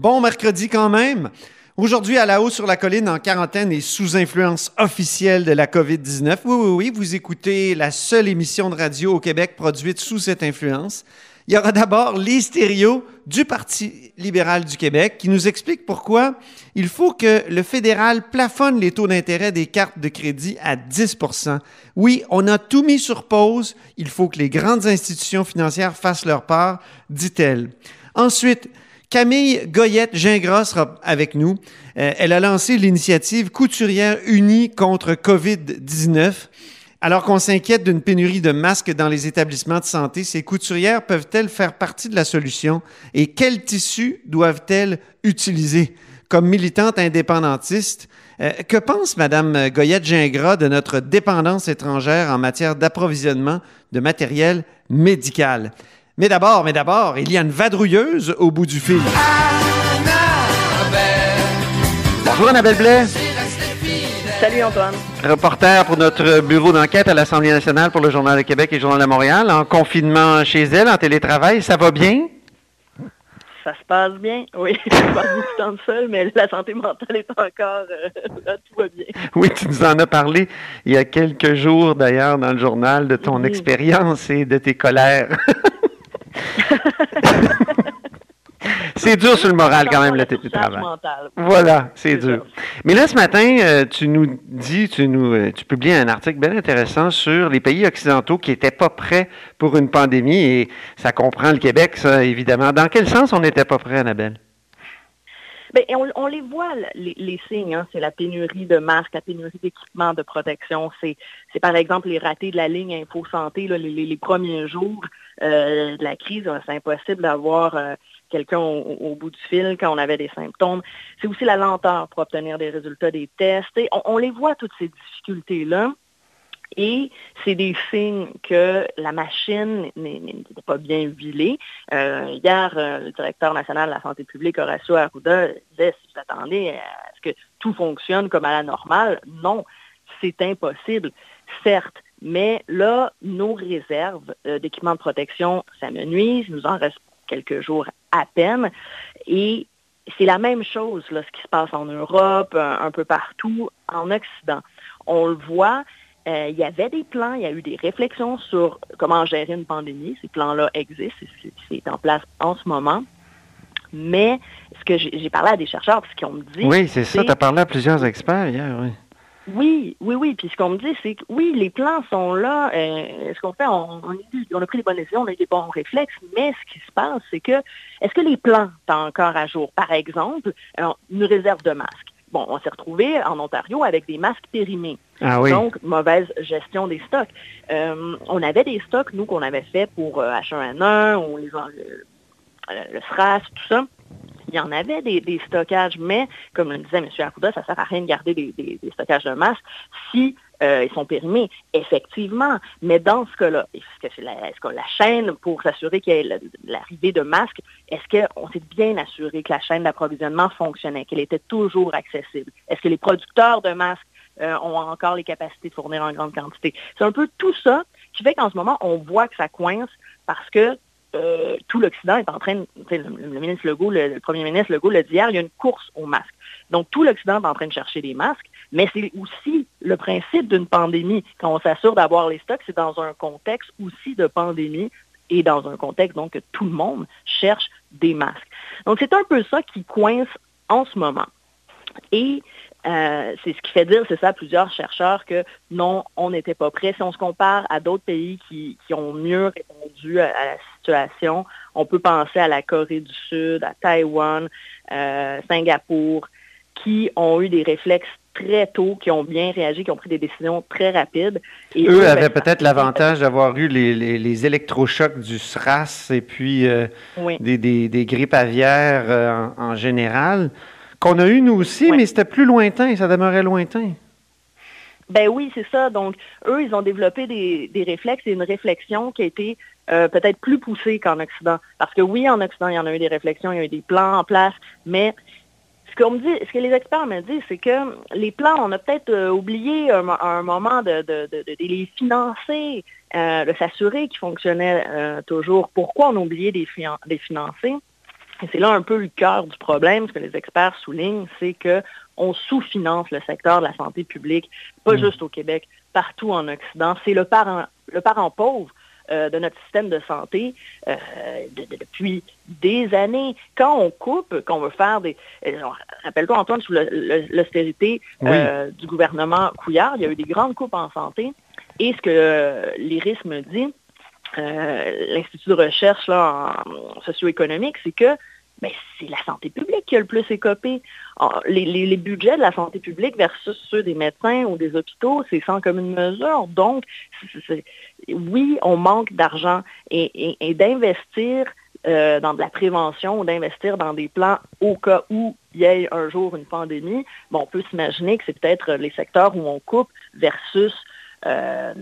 Bon mercredi quand même. Aujourd'hui, à la haut sur la colline, en quarantaine et sous influence officielle de la COVID-19. Oui, oui, oui, vous écoutez la seule émission de radio au Québec produite sous cette influence. Il y aura d'abord les stéréos du Parti libéral du Québec qui nous explique pourquoi il faut que le fédéral plafonne les taux d'intérêt des cartes de crédit à 10% Oui, on a tout mis sur pause. Il faut que les grandes institutions financières fassent leur part, dit-elle. Ensuite, Camille Goyette-Gingras sera avec nous. Euh, elle a lancé l'initiative Couturière unie contre COVID-19. Alors qu'on s'inquiète d'une pénurie de masques dans les établissements de santé, ces couturières peuvent-elles faire partie de la solution et quels tissus doivent-elles utiliser? Comme militante indépendantiste, euh, que pense Mme Goyette-Gingras de notre dépendance étrangère en matière d'approvisionnement de matériel médical? Mais d'abord, mais d'abord, il y a une vadrouilleuse au bout du fil. Bonjour Annabelle Blais. Salut Antoine. Reporter pour notre bureau d'enquête à l'Assemblée nationale pour le Journal de Québec et le Journal de Montréal, en confinement chez elle, en télétravail. Ça va bien? Ça se passe bien, oui. Je passe beaucoup de temps seul, mais la santé mentale est encore... euh, là, tout va bien. Oui, tu nous en as parlé il y a quelques jours d'ailleurs dans le journal de ton Oui. expérience et de tes colères. c'est dur sur le moral quand même, le télétravail. Voilà, c'est dur. Mais là, ce matin, euh, tu nous dis, tu nous, euh, tu publies un article bien intéressant sur les pays occidentaux qui n'étaient pas prêts pour une pandémie et ça comprend le Québec, ça, évidemment. Dans quel sens on n'était pas prêt, Annabelle? Et on, les voit, les, signes. hein. C'est la pénurie de masques, la pénurie d'équipements de protection. C'est, par exemple les ratés de la ligne Info Santé, les, premiers jours euh, de la crise. C'est impossible d'avoir euh, quelqu'un au, bout du fil quand on avait des symptômes. C'est aussi la lenteur pour obtenir des résultats des tests. On les voit, toutes ces difficultés-là. Et c'est des signes que la machine n'est pas bien huilée. Euh, hier, euh, le directeur national de la santé publique, Horacio Arruda, disait, si vous attendez à ce que tout fonctionne comme à la normale, non, c'est impossible, certes. Mais là, nos réserves euh, d'équipements de protection s'amenuisent. Il nous en reste quelques jours à peine. Et c'est la même chose, là, ce qui se passe en Europe, un, peu partout, en Occident. On le voit, euh, il y avait des plans, il y a eu des réflexions sur comment gérer une pandémie. Ces plans-là existent, c'est- en place en ce moment. Mais ce que j'ai parlé à des chercheurs, ce qu'on me dit, Oui, c'est ça. Tu as parlé à plusieurs experts hier, oui. oui, oui, oui. Puis ce qu'on me dit, c'est que oui, les plans sont là. Euh, ce qu'on fait, on, on, on a pris les bonnes décisions, on a eu des bons réflexes, mais ce qui se passe, c'est que est-ce que les plans sont encore à jour? Par exemple, alors, une réserve de masques. Bon, on s'est retrouvé en Ontario avec des masques périmés. Ah oui. Donc, mauvaise gestion des stocks. Euh, on avait des stocks, nous, qu'on avait fait pour euh, H1N1 ou les, le, le SRAS, tout ça. Il y en avait des, des stockages, mais comme le disait M. Arruda, ça ne sert à rien de garder des, des- des stockages de masques si euh, ils sont périmés. Effectivement, mais dans ce cas-là, est-ce que, la, chaîne, pour s'assurer qu'il y ait la- l'arrivée de masques, est-ce qu'on s'est bien assuré que la chaîne d'approvisionnement fonctionnait, qu'elle était toujours accessible? Est-ce que les producteurs de masques euh, ont encore les capacités de fournir en grande quantité? C'est un peu tout ça qui fait qu'en ce moment, on voit que ça coince parce que euh, tout l'Occident est en train le, le ministre Legault, le, le premier ministre Legault l'a dit hier, il y a une course aux masques. Donc tout l'Occident est en train de chercher des masques, mais c'est aussi le principe d'une pandémie. Quand on s'assure d'avoir les stocks, c'est dans un contexte aussi de pandémie et dans un contexte donc que tout le monde cherche des masques. Donc c'est un peu ça qui coince en ce moment. Et euh, c'est ce qui fait dire, c'est ça, à plusieurs chercheurs que non, on n'était pas prêt. Si on se compare à d'autres pays qui, ont mieux répondu à, à la situation, on peut penser à la Corée du Sud, à Taïwan, euh, Singapour, qui ont eu des réflexes très tôt, qui ont bien réagi, qui ont pris des décisions très rapides. Et Eux avaient peut-être l'avantage d'avoir eu les, les- les électrochocs du SRAS et puis euh, Oui. des, des- des grippes aviaires euh, en, en général. qu'on a eu nous aussi, mais c'était plus lointain, ça demeurait lointain. Ben oui, c'est ça. Donc, eux, ils ont développé des, réflexes et une réflexion qui a été euh, peut-être plus poussée qu'en Occident. Parce que oui, en Occident, il y en a eu des réflexions, il y a eu des plans en place, mais ce qu'on me dit, ce que les experts me disent, c'est que les plans, on a peut-être euh, oublié un, un, moment de, les financer, euh, de s'assurer qu'ils fonctionnaient toujours. Pourquoi on a oublié de les financer? Et c'est là un peu le cœur du problème, ce que les experts soulignent, c'est qu'on sous-finance le secteur de la santé publique, pas mm. juste au Québec, partout en Occident. C'est le parent, le parent pauvre euh, de notre système de santé euh, depuis des années. Quand on coupe, quand on veut faire des... Euh, rappelle-toi, Antoine, sous l'austérité du gouvernement Couillard, il y a eu des grandes coupes en santé. Et ce que l'IRIS me dit, l'Institut de recherche là, en socio-économique, c'est que ben, c'est la santé publique qui a le plus écopé. Les, budgets de la santé publique versus ceux des médecins ou des hôpitaux, c'est sans commune mesure. Donc, oui, on manque d'argent et, d'investir euh, dans de la prévention ou d'investir dans des plans au cas où il y ait un jour une pandémie, bon, on peut s'imaginer que c'est peut-être les secteurs où on coupe versus euh,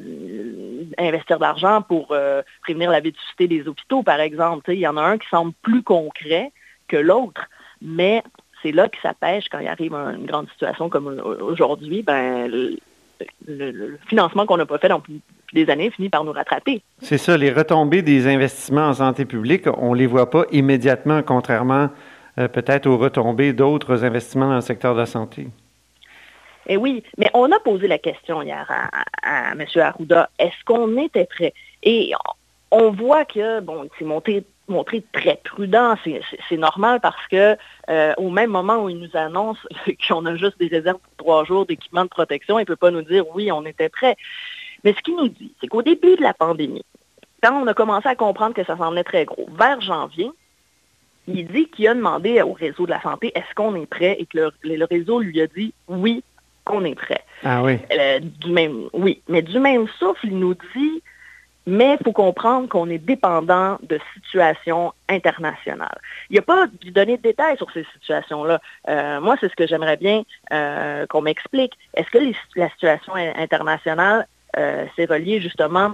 investir de l'argent pour euh, prévenir la vétusté des hôpitaux, par exemple. il y en a un qui semble plus concret que l'autre, mais c'est là que ça pêche quand il arrive une grande situation comme aujourd'hui. Ben, le, financement qu'on n'a pas fait depuis des années finit par nous rattraper. C'est ça, les retombées des investissements en santé publique, on ne les voit pas immédiatement, contrairement euh, peut-être aux retombées d'autres investissements dans le secteur de la santé. Eh oui, mais on a posé la question hier à, M. Arruda, est-ce qu'on était prêt? Et on voit que, bon, c'est montré, montré très prudent, c'est normal parce que euh, au même moment où il nous annonce qu'on a juste des réserves pour trois jours d'équipement de protection, il ne peut pas nous dire oui, on était prêt. Mais ce qu'il nous dit, c'est qu'au début de la pandémie, quand on a commencé à comprendre que ça semblait très gros, vers janvier, il dit qu'il a demandé au réseau de la santé est-ce qu'on est prêt? Et que le réseau lui a dit oui, qu'on est prêt. Ah oui. Euh, du même, oui, mais du même souffle, il nous dit, mais il faut comprendre qu'on est dépendant de situations internationales. Il n'y a pas de donner de détails sur ces situations-là. Euh, moi, c'est ce que j'aimerais bien euh, qu'on m'explique. Est-ce que la situation internationale s'est reliée justement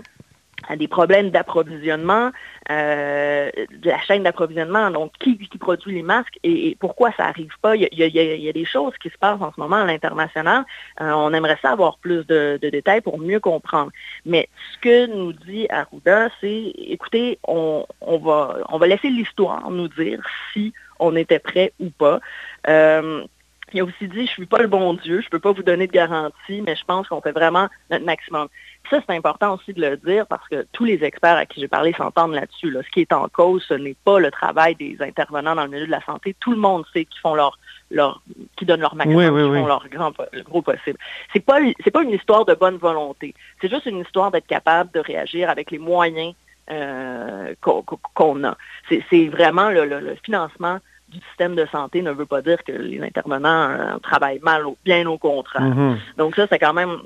à des problèmes d'approvisionnement, euh, de la chaîne d'approvisionnement, donc qui, qui, produit les masques et, pourquoi ça n'arrive pas? Il y, a, des choses qui se passent en ce moment à l'international. Euh, on aimerait ça avoir plus de, détails pour mieux comprendre. Mais ce que nous dit Arruda, c'est, écoutez, on, va, on va laisser l'histoire nous dire si on était prêt ou pas. Euh, il a aussi dit, je ne suis pas le bon Dieu, je ne peux pas vous donner de garantie, mais je pense qu'on fait vraiment notre maximum. Ça, c'est important aussi de le dire parce que tous les experts à qui j'ai parlé s'entendent là-dessus. Ce qui est en cause, ce n'est pas le travail des intervenants dans le milieu de la santé. Tout le monde sait qu'ils font leur, leur qui donnent leur maximum, qu'ils font leur grand, le gros possible. C'est pas, c'est pas une histoire de bonne volonté. C'est juste une histoire d'être capable de réagir avec les moyens euh, qu'on, a. C'est, vraiment le, financement du système de santé ne veut pas dire que les intervenants euh, travaillent mal, bien au contraire. Mm-hmm. Donc ça, c'est quand même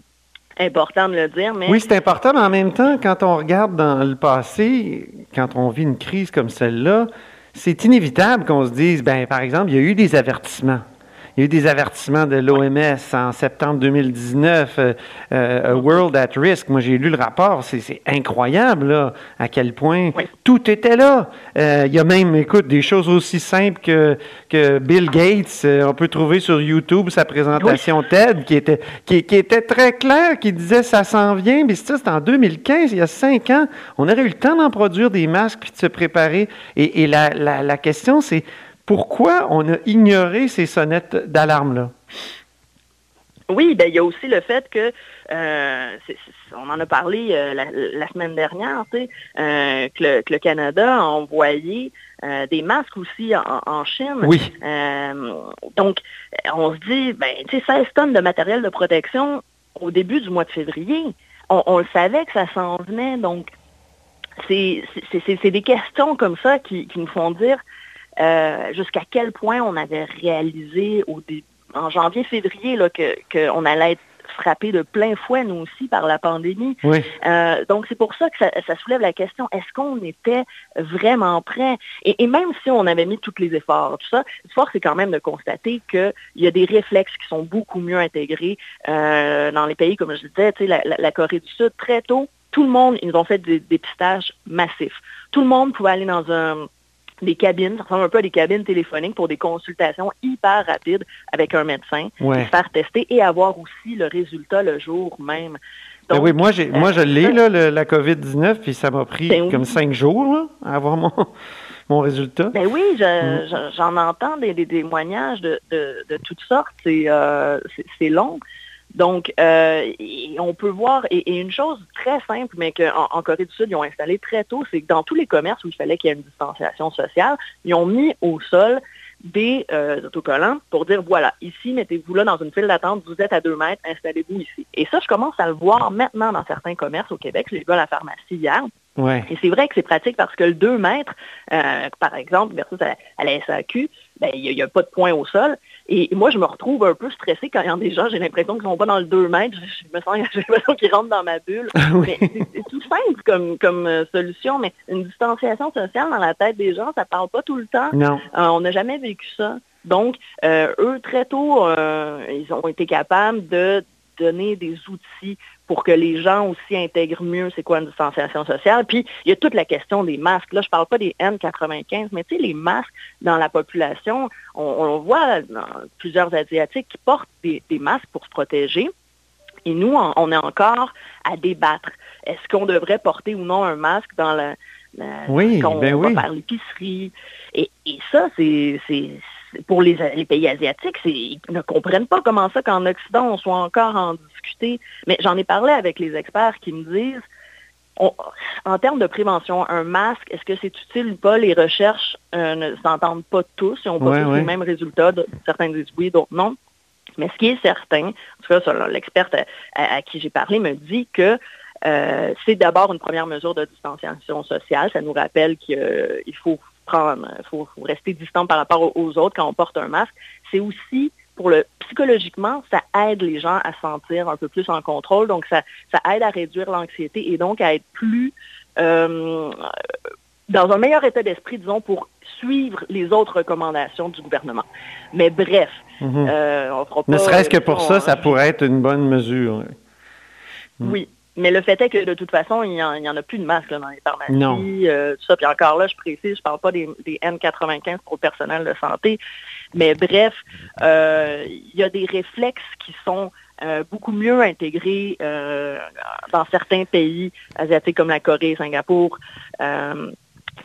important de le dire. Mais... Oui, c'est important, mais en même temps, quand on regarde dans le passé, quand on vit une crise comme celle-là, c'est inévitable qu'on se dise, ben, par exemple, il y a eu des avertissements. Il y a eu des avertissements de l'OMS en septembre 2019, euh, euh, World at Risk. Moi, j'ai lu le rapport. C'est incroyable là, à quel point tout était là. Euh, il y a même, écoute, des choses aussi simples que, que Bill Gates. on peut trouver sur YouTube sa présentation TED qui était, qui, était très claire, qui disait ça s'en vient. Mais ça, c'était en 2015, il y a cinq ans. On aurait eu le temps d'en produire des masques puis de se préparer. Et, et la, la, la question, c'est pourquoi on a ignoré ces sonnettes d'alarme-là? Oui, ben, il y a aussi le fait que, euh, on en a parlé euh, la, semaine dernière, euh, que, le, Canada a envoyé des masques aussi en, Chine. Oui. donc, on se dit, ben, tu sais, 16 tonnes de matériel de protection au début du mois de février. On, le savait que ça s'en venait, donc c'est des questions comme ça qui, qui nous font dire, euh, jusqu'à quel point on avait réalisé au en janvier-février qu'on allait être frappés de plein fouet, nous aussi, par la pandémie. Oui. Euh, donc, c'est pour ça que ça, ça soulève la question, est-ce qu'on était vraiment prêt? Et, et même si on avait mis tous les efforts, tout ça, l'effort, c'est quand même de constater qu'il y a des réflexes qui sont beaucoup mieux intégrés euh, dans les pays, comme je disais, la- la Corée du Sud, très tôt, tout le monde, ils nous ont fait des dépistages massifs. Tout le monde pouvait aller dans un des cabines, ça ressemble un peu à des cabines téléphoniques pour des consultations hyper rapides avec un médecin, Ouais. se faire tester et avoir aussi le résultat le jour même. Ben Donc, oui, moi, j'ai, moi je l'ai, là, le- la COVID-19, puis ça m'a pris Ben oui. comme cinq jours là, à avoir mon, mon résultat. Ben oui, je- Mm. je- j'en entends des, des témoignages de, de- de toutes sortes. C'est euh, c'est- c'est long. Donc, euh, et on peut voir, et, et une chose très simple, mais qu'en en Corée du Sud, ils ont installé très tôt, c'est que dans tous les commerces où il fallait qu'il y ait une distanciation sociale, ils ont mis au sol des euh, autocollants pour dire, voilà, ici, mettez-vous là dans une file d'attente, vous êtes à deux mètres, installez-vous ici. Et ça, je commence à le voir maintenant dans certains commerces au Québec. Je l'ai vu à la pharmacie hier. Ouais. Et c'est vrai que c'est pratique parce que le 2 mètres, euh, par exemple, versus à, à la SAQ, ben, il n'y a, pas de point au sol. Et moi, je me retrouve un peu stressée quand il y a des gens, j'ai l'impression qu'ils ne sont pas dans le 2 mètres. Je, me sens, j'ai l'impression qu'ils rentrent dans ma bulle. Oui. Mais c'est- tout simple comme, comme euh, solution, mais une distanciation sociale dans la tête des gens, ça ne parle pas tout le temps. Non. Euh, on n'a jamais vécu ça. Donc, euh, eux, très tôt, euh, ils ont été capables de donner des outils pour que les gens aussi intègrent mieux c'est quoi une distanciation sociale. Puis, il y a toute la question des masques. Là, je parle pas des N95, mais tu sais, les masques dans la population, on, on voit dans plusieurs Asiatiques qui portent des, des masques pour se protéger. Et nous, on, est encore à débattre. Est-ce qu'on devrait porter ou non un masque dans la, la- Oui, quand on ben va oui. faire l'épicerie? Et, et ça, c'est- pour les, les pays asiatiques, ils ne comprennent pas comment ça qu'en Occident, on soit encore en discuter. Mais j'en ai parlé avec les experts qui me disent, on- en termes de prévention, un masque, est-ce que c'est utile ou pas? Les recherches euh, ne s'entendent pas tous, ils n'ont pas Ouais, tous ouais. les mêmes résultats. Certains disent oui, d'autres non. Mais ce qui est certain, en tout cas, l'experte à, à- à qui j'ai parlé me dit que euh, c'est d'abord une première mesure de distanciation sociale. Ça nous rappelle qu'il faut prendre, faut, faut rester distant par rapport aux- autres quand on porte un masque. C'est aussi pour le psychologiquement, ça aide les gens à se sentir un peu plus en contrôle. Donc, ça, ça aide à réduire l'anxiété et donc à être plus euh, dans un meilleur état d'esprit, disons, pour suivre les autres recommandations du gouvernement. Mais bref, Mhm. euh, on fera pas... ne serait-ce que pour on- ça, ça pourrait être une bonne mesure. Oui. Mais le fait est que de toute façon, il n'y en, a plus de masques là, dans les pharmacies. Non. euh, tout ça. Puis encore là, je précise, je parle pas des, des N95 pour le personnel de santé. Mais bref, euh, il y a des réflexes qui sont euh, beaucoup mieux intégrés dans certains pays asiatiques comme la Corée, Singapour.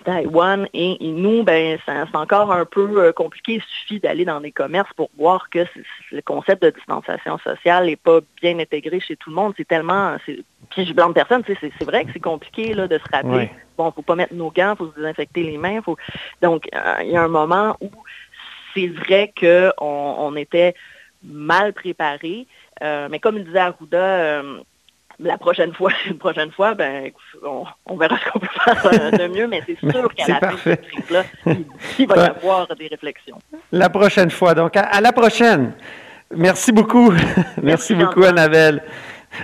Taïwan et, et nous, ben, c'est encore un peu euh, compliqué. Il suffit d'aller dans des commerces pour voir que le concept de distanciation sociale n'est pas bien intégré chez tout le monde. C'est tellement, puis je blâme personne. C'est vrai que c'est compliqué là, de se rappeler. Ouais. Bon, faut pas mettre nos gants, faut se désinfecter les mains. Faut... Donc, euh, il y a un moment où c'est vrai qu'on on était mal préparé. Euh, mais comme disait Arruda, euh, la prochaine fois, une prochaine fois, ben, on, on verra ce qu'on peut faire euh, de mieux, mais c'est sûr qu'à la fin de parfait. cette crise-là, il, il va y avoir des réflexions. La prochaine fois. Donc, à, à la prochaine. Merci beaucoup. Merci, beaucoup. Annabelle.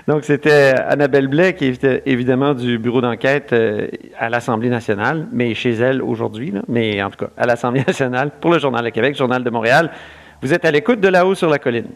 Donc, c'était Annabelle Blais, qui est évidemment du bureau d'enquête euh, à l'Assemblée nationale, mais chez elle aujourd'hui, là. mais en tout cas à l'Assemblée nationale pour le Journal de Québec, Journal de Montréal. Vous êtes à l'écoute de là-haut sur la colline.